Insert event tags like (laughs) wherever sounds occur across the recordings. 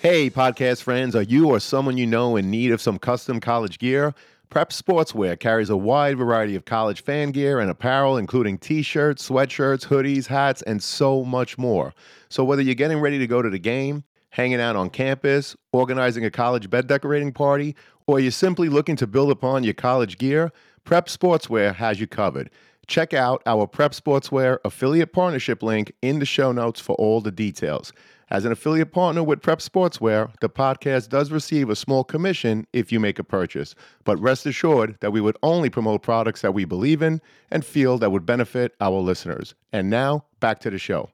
Hey, podcast friends, are you or someone you know in need of some custom college gear? Prep Sportswear carries a wide variety of college fan gear and apparel, including t shirts, sweatshirts, hoodies, hats, and so much more. So, whether you're getting ready to go to the game, hanging out on campus, organizing a college bed decorating party, or you're simply looking to build upon your college gear, Prep Sportswear has you covered. Check out our Prep Sportswear affiliate partnership link in the show notes for all the details. As an affiliate partner with Prep Sportswear, the podcast does receive a small commission if you make a purchase. But rest assured that we would only promote products that we believe in and feel that would benefit our listeners. And now, back to the show.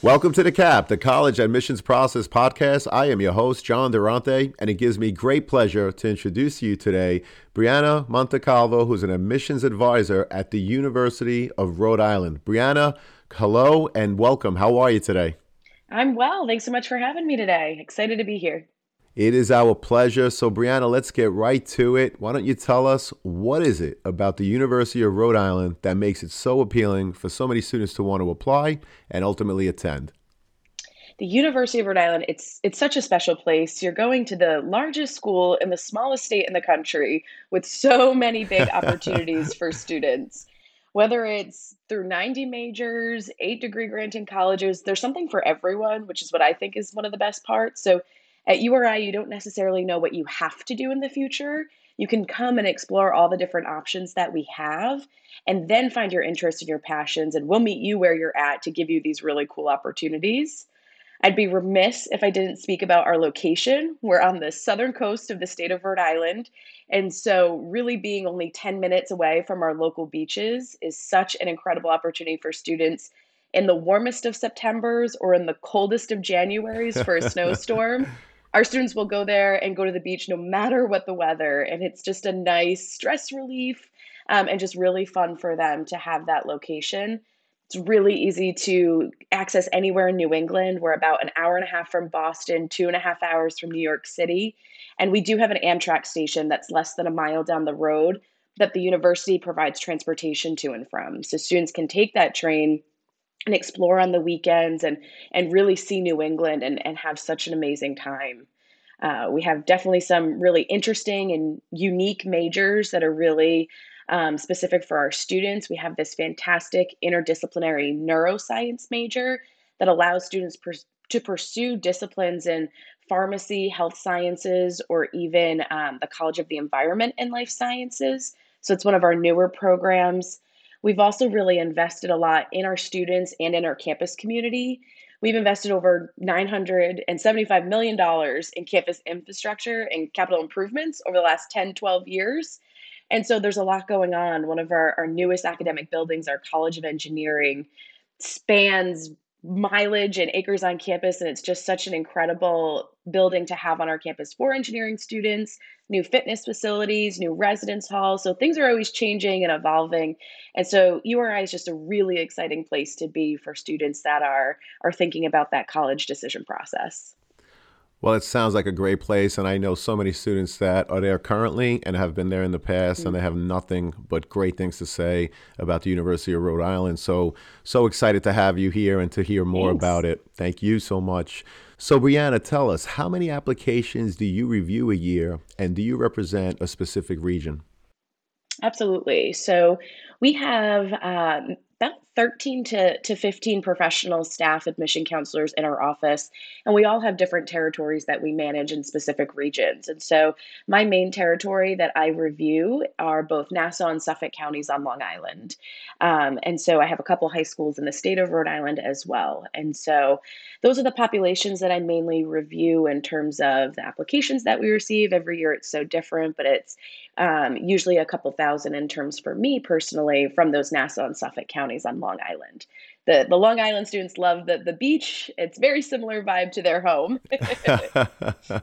Welcome to the CAP, the College Admissions Process Podcast. I am your host, John Durante, and it gives me great pleasure to introduce you today Brianna Montecalvo, who's an admissions advisor at the University of Rhode Island. Brianna, hello and welcome. How are you today? I'm well. Thanks so much for having me today. Excited to be here. It is our pleasure. So, Brianna, let's get right to it. Why don't you tell us what is it about the University of Rhode Island that makes it so appealing for so many students to want to apply and ultimately attend? The University of Rhode Island, it's it's such a special place. You're going to the largest school in the smallest state in the country with so many big (laughs) opportunities for students. Whether it's through 90 majors, eight degree granting colleges, there's something for everyone, which is what I think is one of the best parts. So at URI, you don't necessarily know what you have to do in the future. You can come and explore all the different options that we have and then find your interests and your passions. And we'll meet you where you're at to give you these really cool opportunities. I'd be remiss if I didn't speak about our location. We're on the southern coast of the state of Rhode Island. And so, really being only 10 minutes away from our local beaches is such an incredible opportunity for students in the warmest of Septembers or in the coldest of Januaries for a (laughs) snowstorm our students will go there and go to the beach no matter what the weather. And it's just a nice stress relief um, and just really fun for them to have that location. It's really easy to access anywhere in New England. We're about an hour and a half from Boston, two and a half hours from New York City. And we do have an Amtrak station that's less than a mile down the road that the university provides transportation to and from. So students can take that train and explore on the weekends and and really see New England and, and have such an amazing time. Uh, we have definitely some really interesting and unique majors that are really um, specific for our students. We have this fantastic interdisciplinary neuroscience major that allows students pers- to pursue disciplines in pharmacy, health sciences, or even um, the College of the Environment and Life Sciences. So it's one of our newer programs. We've also really invested a lot in our students and in our campus community. We've invested over $975 million in campus infrastructure and capital improvements over the last 10, 12 years. And so there's a lot going on. One of our, our newest academic buildings, our College of Engineering, spans mileage and acres on campus and it's just such an incredible building to have on our campus for engineering students new fitness facilities new residence halls so things are always changing and evolving and so uri is just a really exciting place to be for students that are are thinking about that college decision process well, it sounds like a great place, and I know so many students that are there currently and have been there in the past, mm-hmm. and they have nothing but great things to say about the University of Rhode Island. So, so excited to have you here and to hear more Thanks. about it. Thank you so much. So, Brianna, tell us how many applications do you review a year, and do you represent a specific region? Absolutely. So, we have um, about 13 to, to 15 professional staff admission counselors in our office, and we all have different territories that we manage in specific regions. And so, my main territory that I review are both Nassau and Suffolk counties on Long Island. Um, and so, I have a couple high schools in the state of Rhode Island as well. And so, those are the populations that I mainly review in terms of the applications that we receive. Every year it's so different, but it's um, usually a couple thousand in terms for me personally from those Nassau and Suffolk counties on Long Island. The, the Long Island students love the, the beach. It's very similar vibe to their home. (laughs)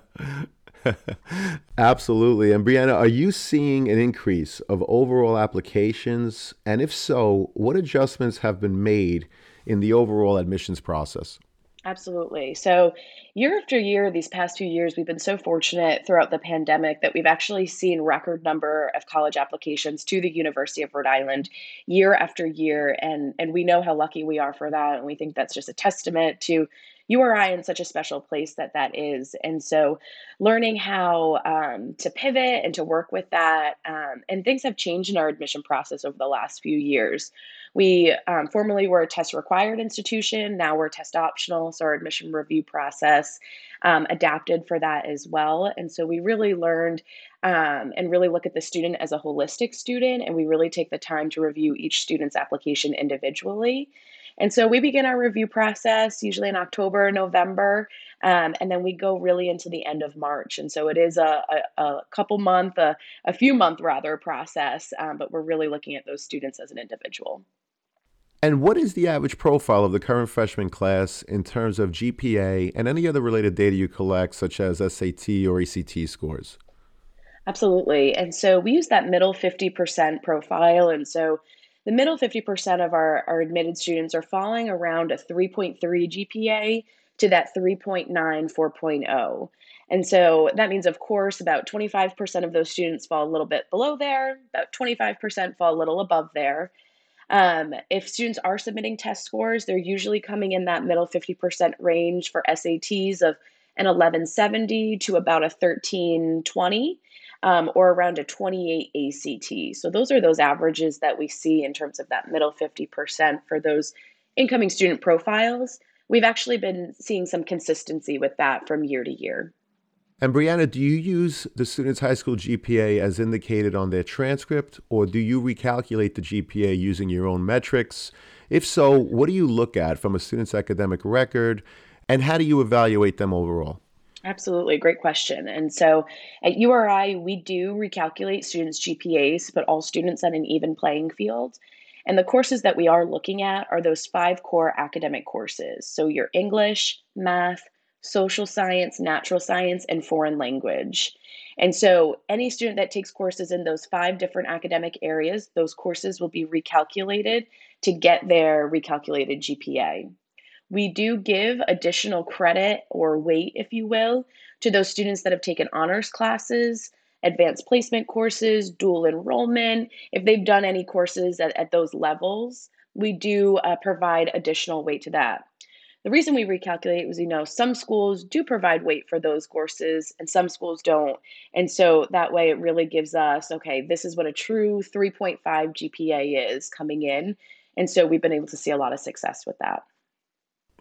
(laughs) Absolutely. And Brianna, are you seeing an increase of overall applications? And if so, what adjustments have been made in the overall admissions process? Absolutely. So, year after year, these past few years, we've been so fortunate throughout the pandemic that we've actually seen record number of college applications to the University of Rhode Island year after year, and and we know how lucky we are for that, and we think that's just a testament to URI in such a special place that that is. And so, learning how um, to pivot and to work with that, um, and things have changed in our admission process over the last few years. We um, formerly were a test required institution. Now we're test optional. So our admission review process um, adapted for that as well. And so we really learned um, and really look at the student as a holistic student. And we really take the time to review each student's application individually. And so we begin our review process usually in October, November, um, and then we go really into the end of March. And so it is a, a, a couple month, a, a, few month rather process, um, but we're really looking at those students as an individual. And what is the average profile of the current freshman class in terms of GPA and any other related data you collect, such as SAT or ACT scores? Absolutely. And so we use that middle 50% profile. And so the middle 50% of our, our admitted students are falling around a 3.3 GPA to that 3.9 4.0. And so that means, of course, about 25% of those students fall a little bit below there, about 25% fall a little above there. Um, if students are submitting test scores, they're usually coming in that middle 50% range for SATs of an 1170 to about a 1320 um, or around a 28 ACT. So those are those averages that we see in terms of that middle 50% for those incoming student profiles. We've actually been seeing some consistency with that from year to year. And Brianna, do you use the student's high school GPA as indicated on their transcript, or do you recalculate the GPA using your own metrics? If so, what do you look at from a student's academic record, and how do you evaluate them overall? Absolutely, great question. And so at URI, we do recalculate students' GPAs, but all students on an even playing field. And the courses that we are looking at are those five core academic courses. So your English, math, social science, natural science, and foreign language. And so, any student that takes courses in those five different academic areas, those courses will be recalculated to get their recalculated GPA. We do give additional credit or weight, if you will, to those students that have taken honors classes, advanced placement courses, dual enrollment. If they've done any courses at, at those levels, we do uh, provide additional weight to that. The reason we recalculate was, you know, some schools do provide weight for those courses and some schools don't. And so that way it really gives us, okay, this is what a true 3.5 GPA is coming in. And so we've been able to see a lot of success with that.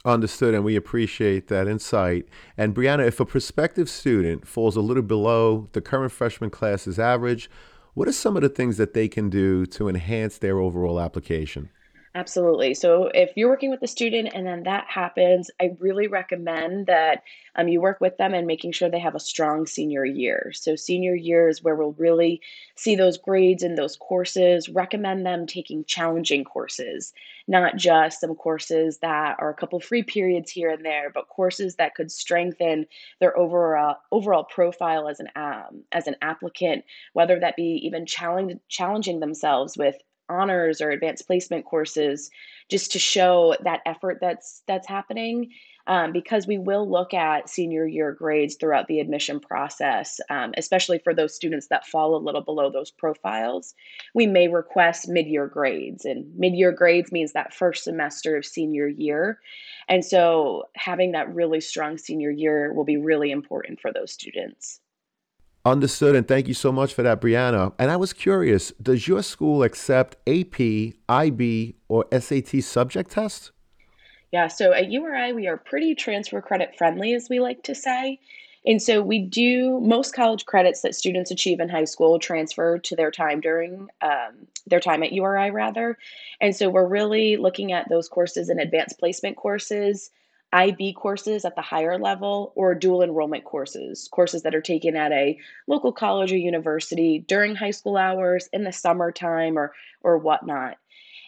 Understood, and we appreciate that insight. And Brianna, if a prospective student falls a little below the current freshman class's average, what are some of the things that they can do to enhance their overall application? Absolutely. So if you're working with a student and then that happens, I really recommend that um, you work with them and making sure they have a strong senior year. So senior year is where we'll really see those grades in those courses. Recommend them taking challenging courses, not just some courses that are a couple free periods here and there, but courses that could strengthen their overall overall profile as an um, as an applicant, whether that be even challenge, challenging themselves with honors or advanced placement courses just to show that effort that's that's happening. Um, because we will look at senior year grades throughout the admission process um, especially for those students that fall a little below those profiles. We may request mid-year grades and mid-year grades means that first semester of senior year. And so having that really strong senior year will be really important for those students Understood, and thank you so much for that, Brianna. And I was curious, does your school accept AP, IB, or SAT subject tests? Yeah, so at URI, we are pretty transfer credit friendly, as we like to say. And so we do most college credits that students achieve in high school transfer to their time during um, their time at URI, rather. And so we're really looking at those courses and advanced placement courses IB courses at the higher level or dual enrollment courses, courses that are taken at a local college or university during high school hours, in the summertime, or, or whatnot.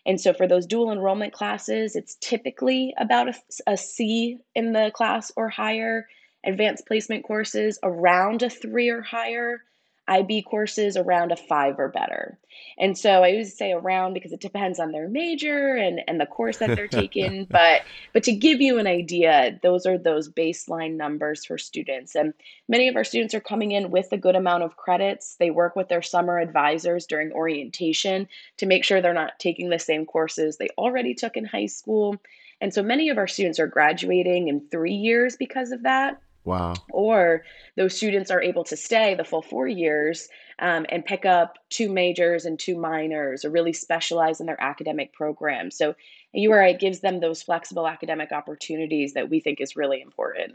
And so for those dual enrollment classes, it's typically about a, a C in the class or higher. Advanced placement courses around a three or higher. IB courses around a five or better. And so I always say around because it depends on their major and, and the course that they're taking. (laughs) But but to give you an idea, those are those baseline numbers for students. And many of our students are coming in with a good amount of credits. They work with their summer advisors during orientation to make sure they're not taking the same courses they already took in high school. And so many of our students are graduating in three years because of that. Wow. Or those students are able to stay the full four years um, and pick up two majors and two minors or really specialize in their academic program. So URI gives them those flexible academic opportunities that we think is really important.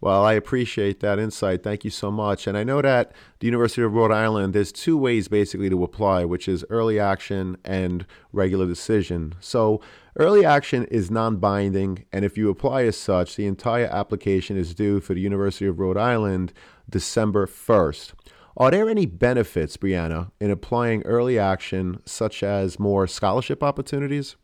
Well, I appreciate that insight. Thank you so much. And I know that the University of Rhode Island, there's two ways basically to apply, which is early action and regular decision. So, early action is non binding, and if you apply as such, the entire application is due for the University of Rhode Island December 1st. Are there any benefits, Brianna, in applying early action, such as more scholarship opportunities?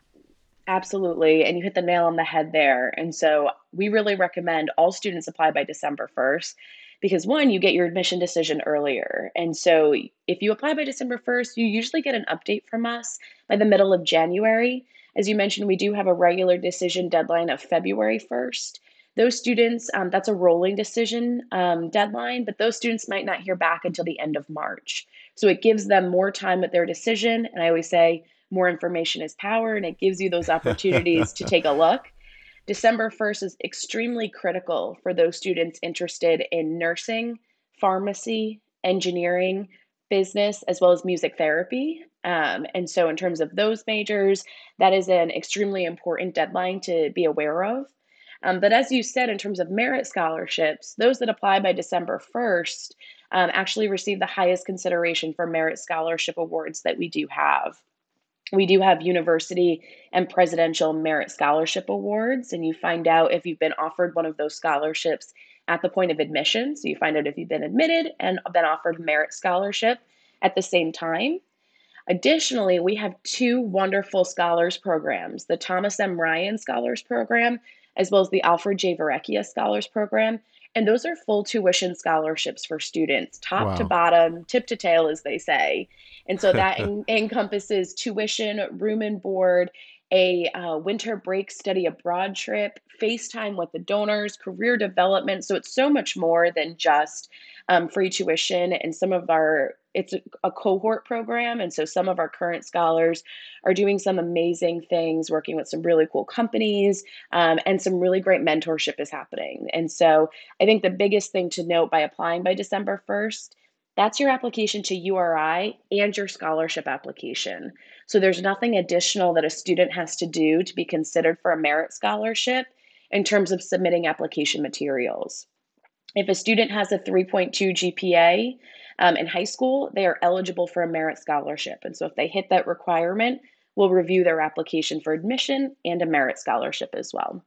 Absolutely. And you hit the nail on the head there. And so we really recommend all students apply by December 1st because one, you get your admission decision earlier. And so if you apply by December 1st, you usually get an update from us by the middle of January. As you mentioned, we do have a regular decision deadline of February 1st. Those students, um, that's a rolling decision um, deadline, but those students might not hear back until the end of March. So it gives them more time with their decision. And I always say, more information is power and it gives you those (laughs) opportunities to take a look. December 1st is extremely critical for those students interested in nursing, pharmacy, engineering, business, as well as music therapy. Um, and so, in terms of those majors, that is an extremely important deadline to be aware of. Um, but as you said, in terms of merit scholarships, those that apply by December 1st um, actually receive the highest consideration for merit scholarship awards that we do have we do have university and presidential merit scholarship awards and you find out if you've been offered one of those scholarships at the point of admission. So you find out if you've been admitted and been offered merit scholarship at the same time. Additionally we have two wonderful scholars programs the thomas m. Ryan scholars program as well as the alfred j. Verrecchia scholars program and those are full tuition scholarships for students top wow. to bottom tip to tail as they say and so that (laughs) en- encompasses tuition, room and board, a uh, winter break study abroad trip, FaceTime with the donors, career development. So it's so much more than just um, free tuition. And some of our, it's a, cohort program. And so some of our current scholars are doing some amazing things, working with some really cool companies, um, and some really great mentorship is happening. And so I think the biggest thing to note by applying by December 1st that's your application to URI and your scholarship application. So there's nothing additional that a student has to do to be considered for a merit scholarship in terms of submitting application materials. If a student has a 3.2 GPA um, in high school, they are eligible for a merit scholarship. And so if they hit that requirement, we'll review their application for admission and a merit scholarship as well.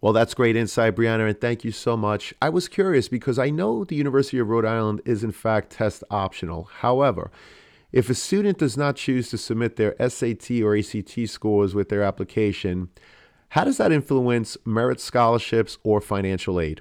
Well, that's great insight, Brianna, and thank you so much. I was curious because I know the University of Rhode Island is, in fact, test optional. However, if a student does not choose to submit their SAT or ACT scores with their application, how does that influence merit scholarships or financial aid?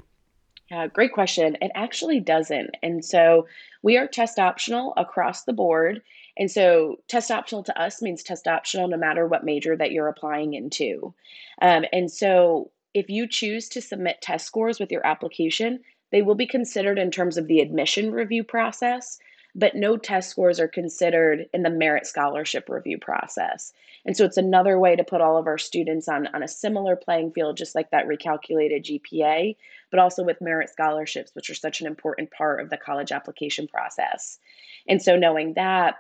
Yeah, great question. It actually doesn't. And so we are test optional across the board. And so test optional to us means test optional no matter what major that you're applying into. Um, and so if you choose to submit test scores with your application, they will be considered in terms of the admission review process, but no test scores are considered in the merit scholarship review process. And so it's another way to put all of our students on, on a similar playing field, just like that recalculated GPA, but also with merit scholarships, which are such an important part of the college application process. And so knowing that,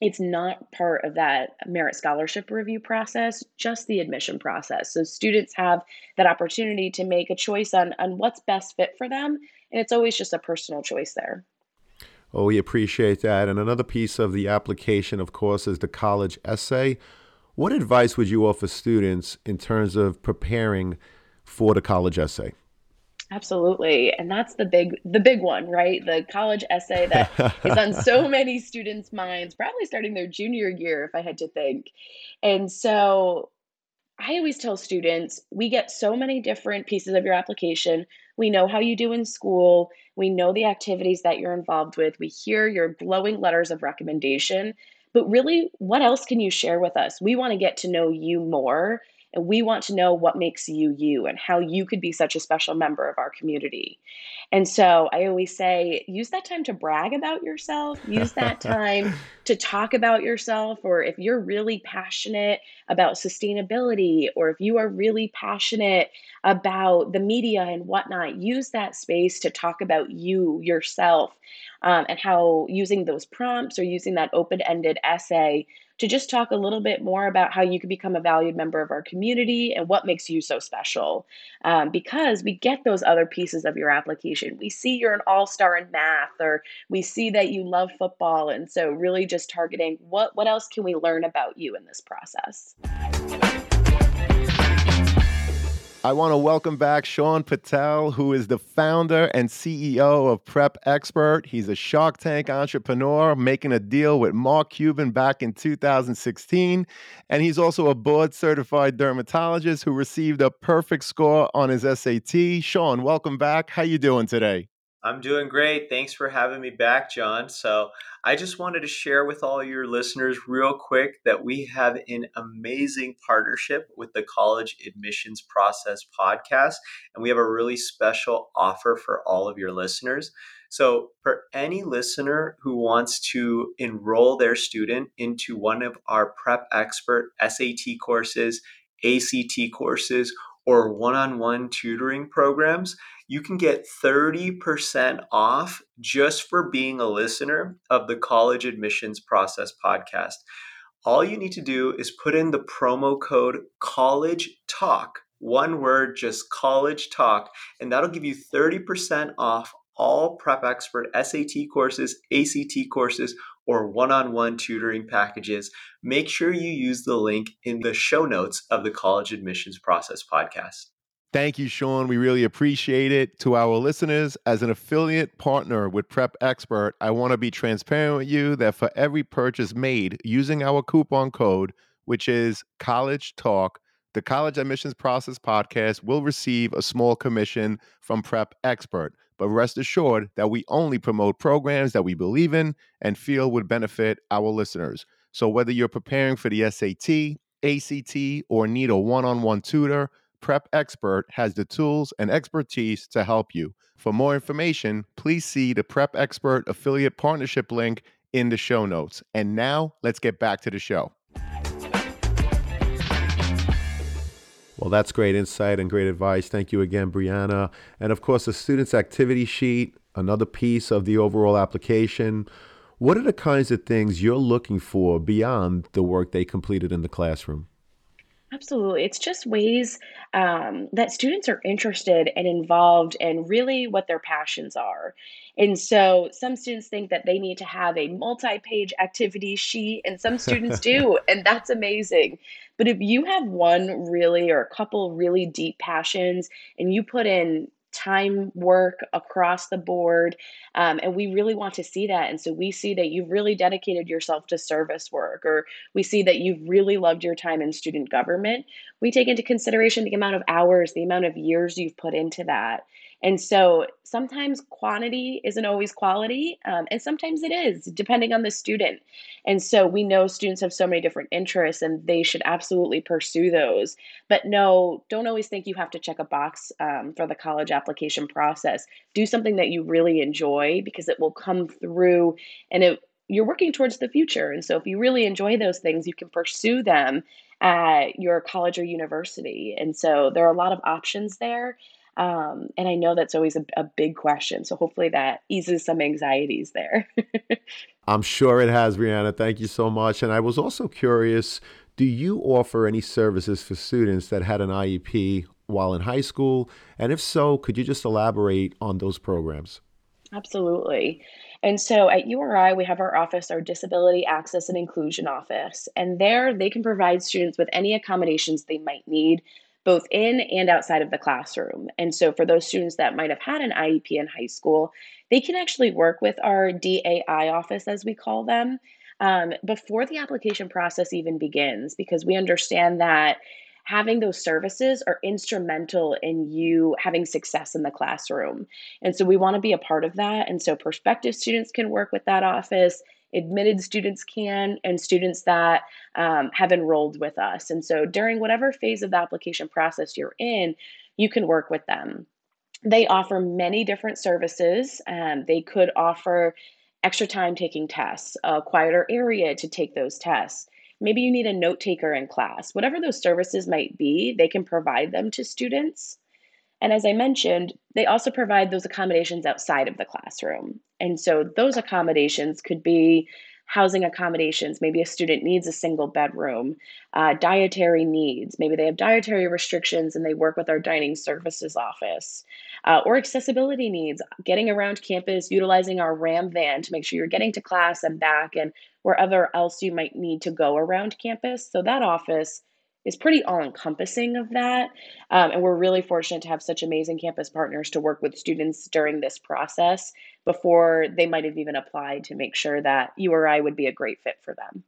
it's not part of that merit scholarship review process, just the admission process. So students have that opportunity to make a choice on, on what's best fit for them. And it's always just a personal choice there. Oh, we appreciate that. And another piece of the application, of course, is the college essay. What advice would you offer students in terms of preparing for the college essay? Absolutely. And that's the big the big one, right? The college essay that (laughs) is on so many students' minds, probably starting their junior year if I had to think. And so I always tell students, we get so many different pieces of your application. We know how you do in school. We know the activities that you're involved with. We hear your glowing letters of recommendation. But really, what else can you share with us? We want to get to know you more, and we want to know what makes you you and how you could be such a special member of our community. And so I always say, use that time to brag about yourself, use that (laughs) time to talk about yourself, or if you're really passionate about sustainability, or if you are really passionate about the media and whatnot, use that space to talk about you yourself um, and how using those prompts or using that open ended essay to just talk a little bit more about how you can become a valued member of our community and what makes you so special. Um, because we get those other pieces of your application. We see you're an all star in math, or we see that you love football. And so, really just targeting what, what else can we learn about you in this process? I want to welcome back Sean Patel, who is the founder and CEO of Prep Expert. He's a Shark Tank entrepreneur making a deal with Mark Cuban back in 2016. And he's also a board certified dermatologist who received a perfect score on his SAT. Sean, welcome back. How you doing today? I'm doing great. Thanks for having me back, John. So, I just wanted to share with all your listeners, real quick, that we have an amazing partnership with the College Admissions Process podcast, and we have a really special offer for all of your listeners. So, for any listener who wants to enroll their student into one of our Prep Expert SAT courses, ACT courses, or one on one tutoring programs, you can get 30% off just for being a listener of the College Admissions Process podcast. All you need to do is put in the promo code College Talk, one word, just College Talk, and that'll give you 30% off all Prep Expert SAT courses, ACT courses, or one on one tutoring packages. Make sure you use the link in the show notes of the College Admissions Process podcast. Thank you, Sean. We really appreciate it. To our listeners, as an affiliate partner with Prep Expert, I want to be transparent with you that for every purchase made using our coupon code, which is College Talk, the College Admissions Process Podcast will receive a small commission from Prep Expert. But rest assured that we only promote programs that we believe in and feel would benefit our listeners. So whether you're preparing for the SAT, ACT, or need a one on one tutor, Prep Expert has the tools and expertise to help you. For more information, please see the Prep Expert affiliate partnership link in the show notes. And now let's get back to the show. Well, that's great insight and great advice. Thank you again, Brianna. And of course, the student's activity sheet, another piece of the overall application. What are the kinds of things you're looking for beyond the work they completed in the classroom? Absolutely. It's just ways um, that students are interested and involved in really what their passions are. And so some students think that they need to have a multi page activity sheet, and some students (laughs) do, and that's amazing. But if you have one really or a couple really deep passions and you put in time work across the board. Um, and we really want to see that. And so we see that you've really dedicated yourself to service work, or we see that you've really loved your time in student government. We take into consideration the amount of hours, the amount of years you've put into that. And so sometimes quantity isn't always quality, um, and sometimes it is, depending on the student. And so we know students have so many different interests, and they should absolutely pursue those. But no, don't always think you have to check a box um, for the college application process. Do something that you really enjoy because it will come through and it you're working towards the future. And so if you really enjoy those things, you can pursue them at your college or university. And so there are a lot of options there. Um, and I know that's always a, a big question. So hopefully that eases some anxieties there. (laughs) I'm sure it has, Brianna. Thank you so much. And I was also curious do you offer any services for students that had an IEP while in high school? And if so, could you just elaborate on those programs? Absolutely. And so at URI, we have our office, our Disability Access and Inclusion Office. And there they can provide students with any accommodations they might need both in and outside of the classroom. And so, for those students that might have had an IEP in high school, they can actually work with our DAI office, as we call them, um, before the application process even begins, because we understand that having those services are instrumental in you having success in the classroom. And so we want to be a part of that. And so prospective students can work with that office, admitted students can, and students that um, have enrolled with us. And so during whatever phase of the application process you're in, you can work with them. They offer many different services. Um, they could offer extra time taking tests, a quieter area to take those tests. Maybe you need a note taker in class. Whatever those services might be, they can provide them to students. And as I mentioned, they also provide those accommodations outside of the classroom. And so those accommodations could be housing accommodations. Maybe a student needs a single bedroom, uh, dietary needs. Maybe they have dietary restrictions and they work with our dining services office, uh, or accessibility needs, getting around campus, utilizing our RAM van to make sure you're getting to class and back and wherever else you might need to go around campus. So that office is pretty all encompassing of that. Um, and we're really fortunate to have such amazing campus partners to work with students during this process before they might have even applied to make sure that URI would be a great fit for them.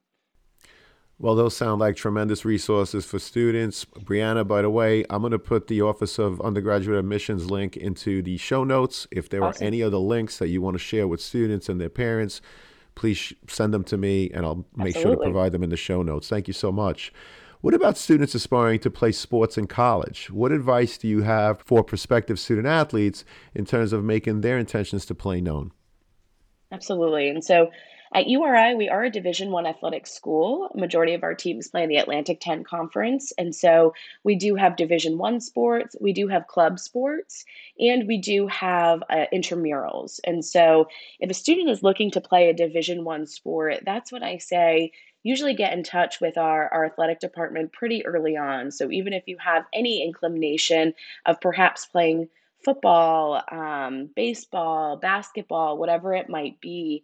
Well, those sound like tremendous resources for students. Brianna, by the way, I'm going to put the Office of Undergraduate Admissions link into the show notes. If there awesome. are any other links that you want to share with students and their parents, please send them to me and I'll make Absolutely. sure to provide them in the show notes. Thank you so much. What about students aspiring to play sports in college? What advice do you have for prospective student athletes in terms of making their intentions to play known? Absolutely. And so at URI, we are a Division One athletic school. Majority of our teams play in the Atlantic 10 Conference, and so we do have Division One sports, we do have club sports, and we do have uh, intramurals. And so, if a student is looking to play a Division One sport, that's what I say usually get in touch with our, our athletic department pretty early on. So even if you have any inclination of perhaps playing football, um, baseball, basketball, whatever it might be,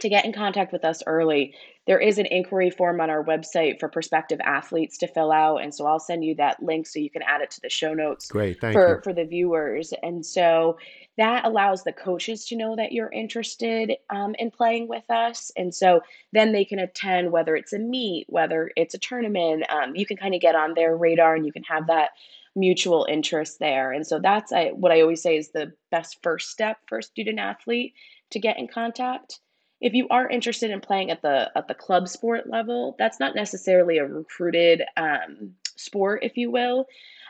to get in contact with us early. There is an inquiry form on our website for prospective athletes to fill out. And so I'll send you that link so you can add it to the show notes Great, thank for, you. for the viewers. And so that allows the coaches to know that you're interested um, in playing with us. And so then they can attend, whether it's a meet, whether it's a tournament, um, you can kind of get on their radar and you can have that mutual interest there. And so that's I, what I always say is the best first step for a student athlete to get in contact if you are interested in playing at the at the club sport level, that's not necessarily a recruited um, sport, if you will.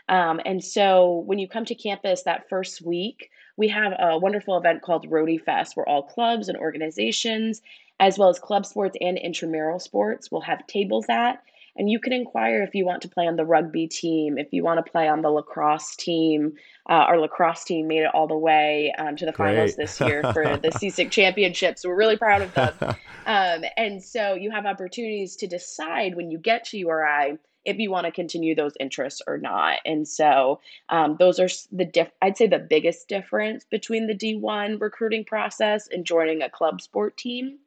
Um, and so when you come to campus that first week, we have a wonderful event called Rhody Fest, where all clubs and organizations, as well as club sports and intramural sports, will have tables at. And you can inquire if you want to play on the rugby team, if you want to play on the lacrosse team. Uh, our lacrosse team made it all the way um, to the Great. finals this year for the (laughs) CSIC championship. So we're really proud of them. (laughs) Um, and so you have opportunities to decide when you get to URI if you want to continue those interests or not. And so um, those are the diff- I'd say the biggest difference between the D1 recruiting process and joining a club sport team.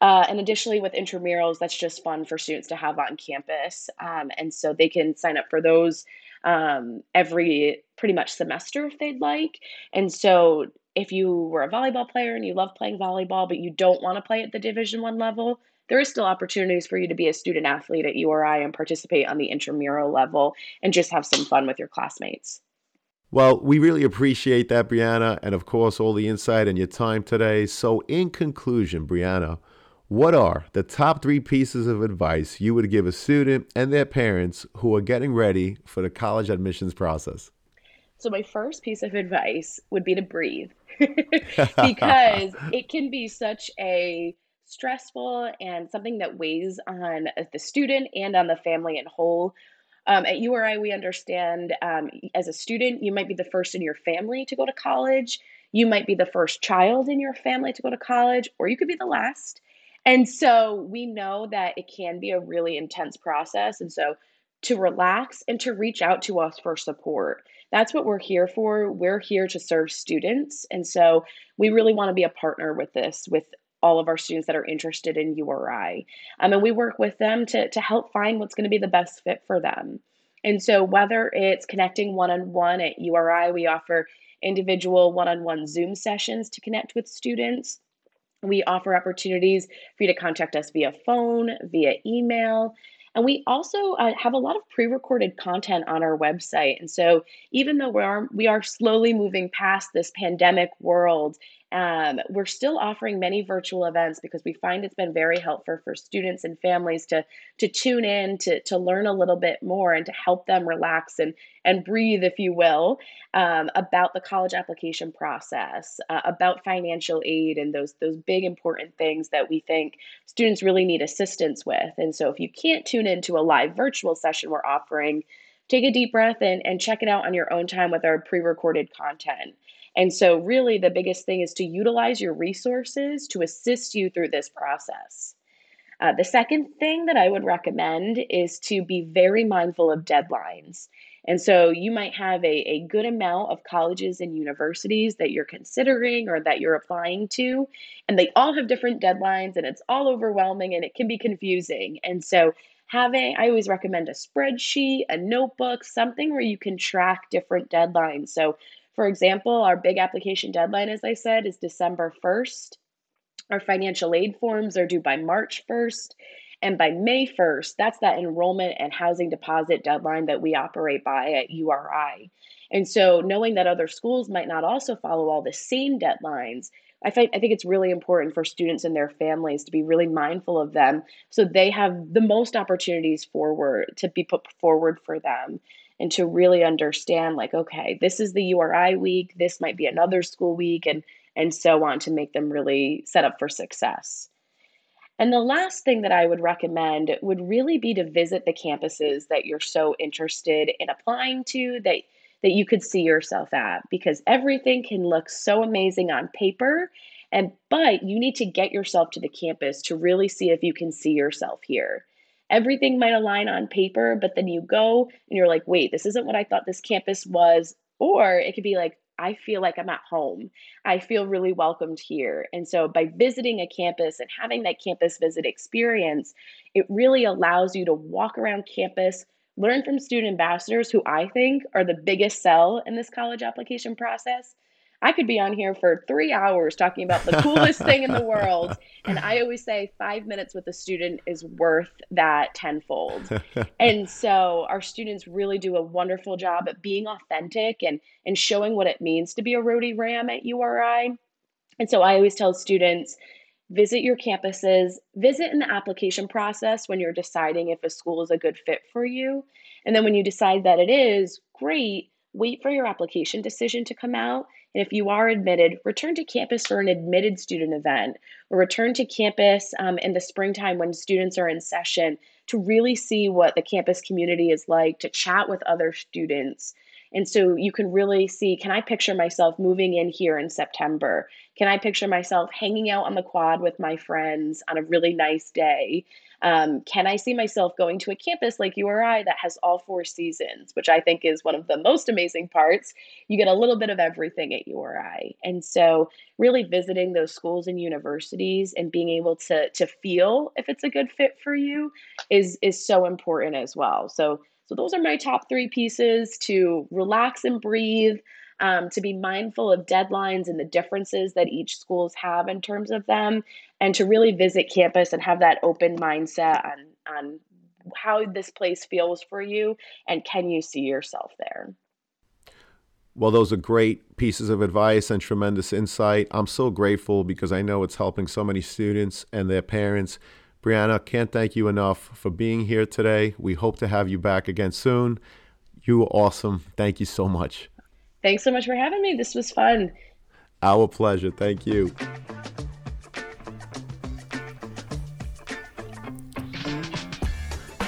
Uh, and additionally, with intramurals, that's just fun for students to have on campus. Um, and so they can sign up for those um, every pretty much semester if they'd like. And so if you were a volleyball player and you love playing volleyball, but you don't want to play at the Division One level, there is still opportunities for you to be a student athlete at URI and participate on the intramural level and just have some fun with your classmates. Well, we really appreciate that, Brianna, and of course, all the insight and your time today. So, in conclusion, Brianna, what are the top three pieces of advice you would give a student and their parents who are getting ready for the college admissions process? So, my first piece of advice would be to breathe (laughs) (laughs) because it can be such a stressful and something that weighs on the student and on the family in whole. Um, at URI, we understand um, as a student, you might be the first in your family to go to college. You might be the first child in your family to go to college, or you could be the last. And so we know that it can be a really intense process. And so to relax and to reach out to us for support. That's what we're here for. We're here to serve students. And so we really want to be a partner with this, with all of our students that are interested in URI. Um, and we work with them to, to help find what's going to be the best fit for them. And so, whether it's connecting one on one at URI, we offer individual one on one Zoom sessions to connect with students. We offer opportunities for you to contact us via phone, via email. And we also uh, have a lot of pre-recorded content on our website. And so even though we are we are slowly moving past this pandemic world, um, we're still offering many virtual events because we find it's been very helpful for students and families to to tune in to to learn a little bit more and to help them relax and and breathe, if you will, um, about the college application process, uh, about financial aid, and those those big important things that we think students really need assistance with. And so if you can't tune into a live virtual session we're offering, take a deep breath and, and check it out on your own time with our pre recorded content. And so, really, the biggest thing is to utilize your resources to assist you through this process. Uh, the second thing that I would recommend is to be very mindful of deadlines. And so you might have a, a good amount of colleges and universities that you're considering or that you're applying to, and they all have different deadlines, and it's all overwhelming and it can be confusing. And so having i always recommend a spreadsheet a notebook something where you can track different deadlines so for example our big application deadline as i said is december 1st our financial aid forms are due by march 1st and by may 1st that's that enrollment and housing deposit deadline that we operate by at uri and so knowing that other schools might not also follow all the same deadlines I think I think it's really important for students and their families to be really mindful of them so they have the most opportunities forward to be put forward for them and to really understand like okay this is the URI week this might be another school week and and so on to make them really set up for success. And the last thing that I would recommend would really be to visit the campuses that you're so interested in applying to that that you could see yourself at because everything can look so amazing on paper and but you need to get yourself to the campus to really see if you can see yourself here everything might align on paper but then you go and you're like wait this isn't what i thought this campus was or it could be like i feel like i'm at home i feel really welcomed here and so by visiting a campus and having that campus visit experience it really allows you to walk around campus learn from student ambassadors who I think are the biggest sell in this college application process. I could be on here for three hours talking about the coolest thing in the (laughs) world. And I always say five minutes with a student is worth that tenfold. and (laughs) so our students really do a wonderful job at being authentic and, and showing what it means to be a Rhody Ram at URI. And so I always tell students, visit your campuses, visit in the application process when you're deciding if a school is a good fit for you. And then when you decide that it is, great, wait for your application decision to come out. And if you are admitted, return to campus for an admitted student event or return to campus um, in the springtime when students are in session to really see what the campus community is like, to chat with other students, and so you can really see can I picture myself moving in here in September? Can I picture myself hanging out on the quad with my friends on a really nice day? Um, can I see myself going to a campus like URI that has all four seasons, which I think is one of the most amazing parts? You get a little bit of everything at URI. And so, really visiting those schools and universities and being able to, to feel if it's a good fit for you is, is so important as well. So, so those are my top three pieces to relax and breathe, um, to be mindful of deadlines and the differences that each schools have in terms of them, and to really visit campus and have that open mindset on on how this place feels for you and can you see yourself there. Well, those are great pieces of advice and tremendous insight. I'm so grateful because I know it's helping so many students and their parents Brianna, can't thank you enough for being here today. We hope to have you back again soon. You were awesome. Thank you so much. Thanks so much for having me. This was fun. Our pleasure. Thank you.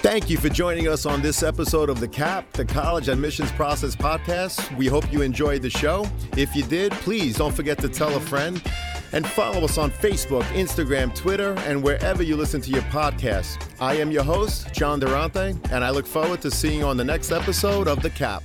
Thank you for joining us on this episode of the CAP, the College Admissions Process Podcast. We hope you enjoyed the show. If you did, please don't forget to tell a friend and follow us on Facebook, Instagram, Twitter, and wherever you listen to your podcasts. I am your host, John Durante, and I look forward to seeing you on the next episode of The Cap.